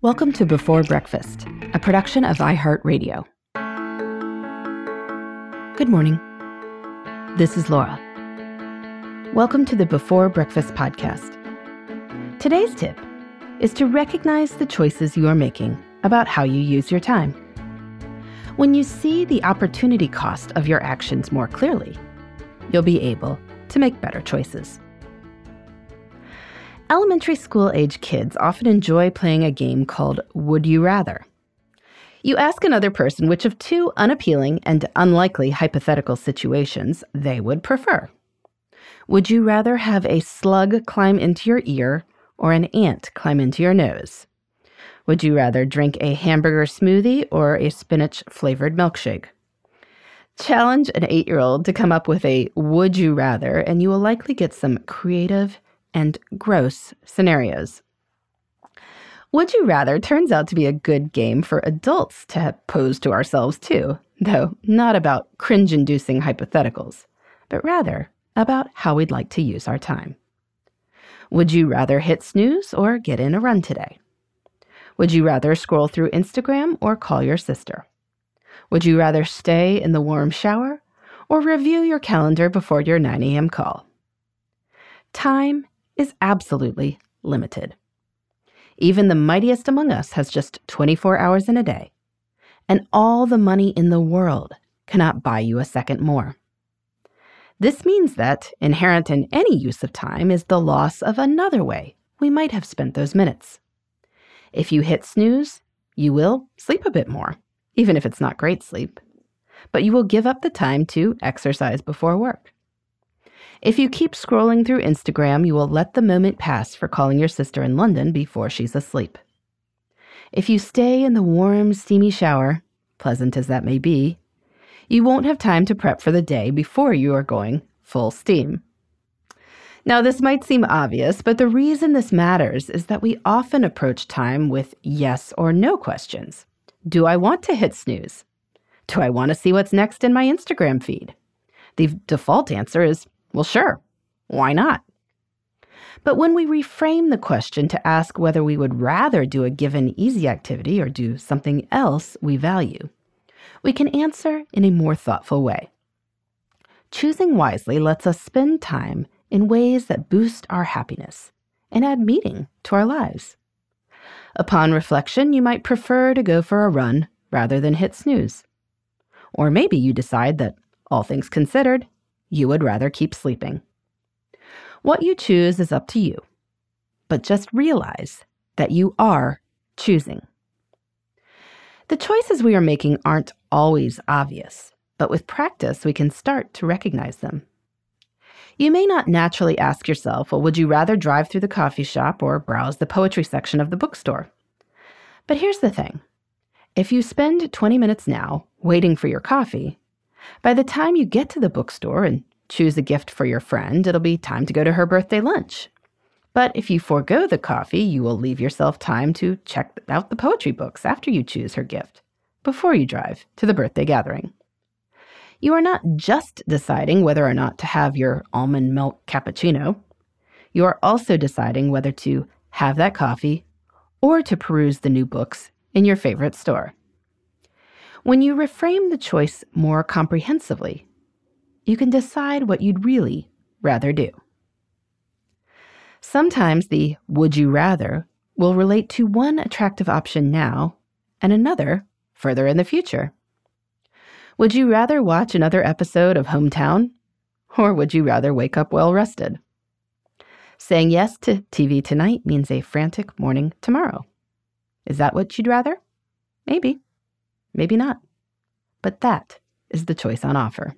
Welcome to Before Breakfast, a production of iHeartRadio. Good morning. This is Laura. Welcome to the Before Breakfast podcast. Today's tip is to recognize the choices you are making about how you use your time. When you see the opportunity cost of your actions more clearly, you'll be able to make better choices. Elementary school age kids often enjoy playing a game called Would You Rather. You ask another person which of two unappealing and unlikely hypothetical situations they would prefer. Would you rather have a slug climb into your ear or an ant climb into your nose? Would you rather drink a hamburger smoothie or a spinach flavored milkshake? Challenge an eight year old to come up with a would you rather, and you will likely get some creative and gross scenarios. Would You Rather turns out to be a good game for adults to pose to ourselves, too, though not about cringe inducing hypotheticals, but rather about how we'd like to use our time. Would you rather hit snooze or get in a run today? Would you rather scroll through Instagram or call your sister? Would you rather stay in the warm shower or review your calendar before your 9 a.m. call? Time is absolutely limited. Even the mightiest among us has just 24 hours in a day, and all the money in the world cannot buy you a second more. This means that inherent in any use of time is the loss of another way we might have spent those minutes. If you hit snooze, you will sleep a bit more, even if it's not great sleep, but you will give up the time to exercise before work. If you keep scrolling through Instagram, you will let the moment pass for calling your sister in London before she's asleep. If you stay in the warm, steamy shower, pleasant as that may be, you won't have time to prep for the day before you are going full steam. Now, this might seem obvious, but the reason this matters is that we often approach time with yes or no questions. Do I want to hit snooze? Do I want to see what's next in my Instagram feed? The default answer is well, sure. Why not? But when we reframe the question to ask whether we would rather do a given easy activity or do something else we value, we can answer in a more thoughtful way. Choosing wisely lets us spend time in ways that boost our happiness and add meaning to our lives. Upon reflection, you might prefer to go for a run rather than hit snooze. Or maybe you decide that, all things considered, you would rather keep sleeping. What you choose is up to you, but just realize that you are choosing. The choices we are making aren't always obvious, but with practice, we can start to recognize them. You may not naturally ask yourself, well, would you rather drive through the coffee shop or browse the poetry section of the bookstore? But here's the thing if you spend 20 minutes now waiting for your coffee, by the time you get to the bookstore and choose a gift for your friend, it'll be time to go to her birthday lunch. But if you forego the coffee, you will leave yourself time to check out the poetry books after you choose her gift, before you drive to the birthday gathering. You are not just deciding whether or not to have your almond milk cappuccino, you are also deciding whether to have that coffee or to peruse the new books in your favorite store. When you reframe the choice more comprehensively, you can decide what you'd really rather do. Sometimes the would you rather will relate to one attractive option now and another further in the future. Would you rather watch another episode of Hometown? Or would you rather wake up well rested? Saying yes to TV tonight means a frantic morning tomorrow. Is that what you'd rather? Maybe maybe not. But that is the choice on offer.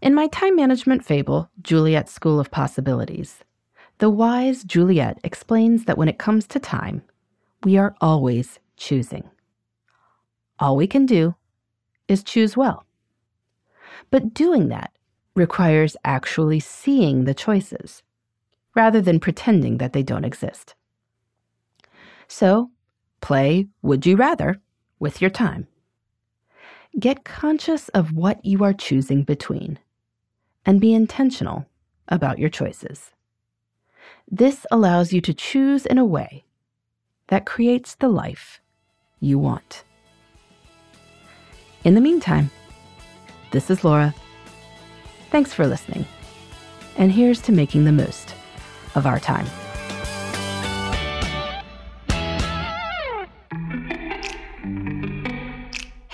In my time management fable, Juliet's School of Possibilities, the wise Juliet explains that when it comes to time, we are always choosing. All we can do is choose well. But doing that requires actually seeing the choices rather than pretending that they don't exist. So, play Would You Rather with your time. Get conscious of what you are choosing between and be intentional about your choices. This allows you to choose in a way that creates the life you want. In the meantime, this is Laura. Thanks for listening. And here's to making the most of our time.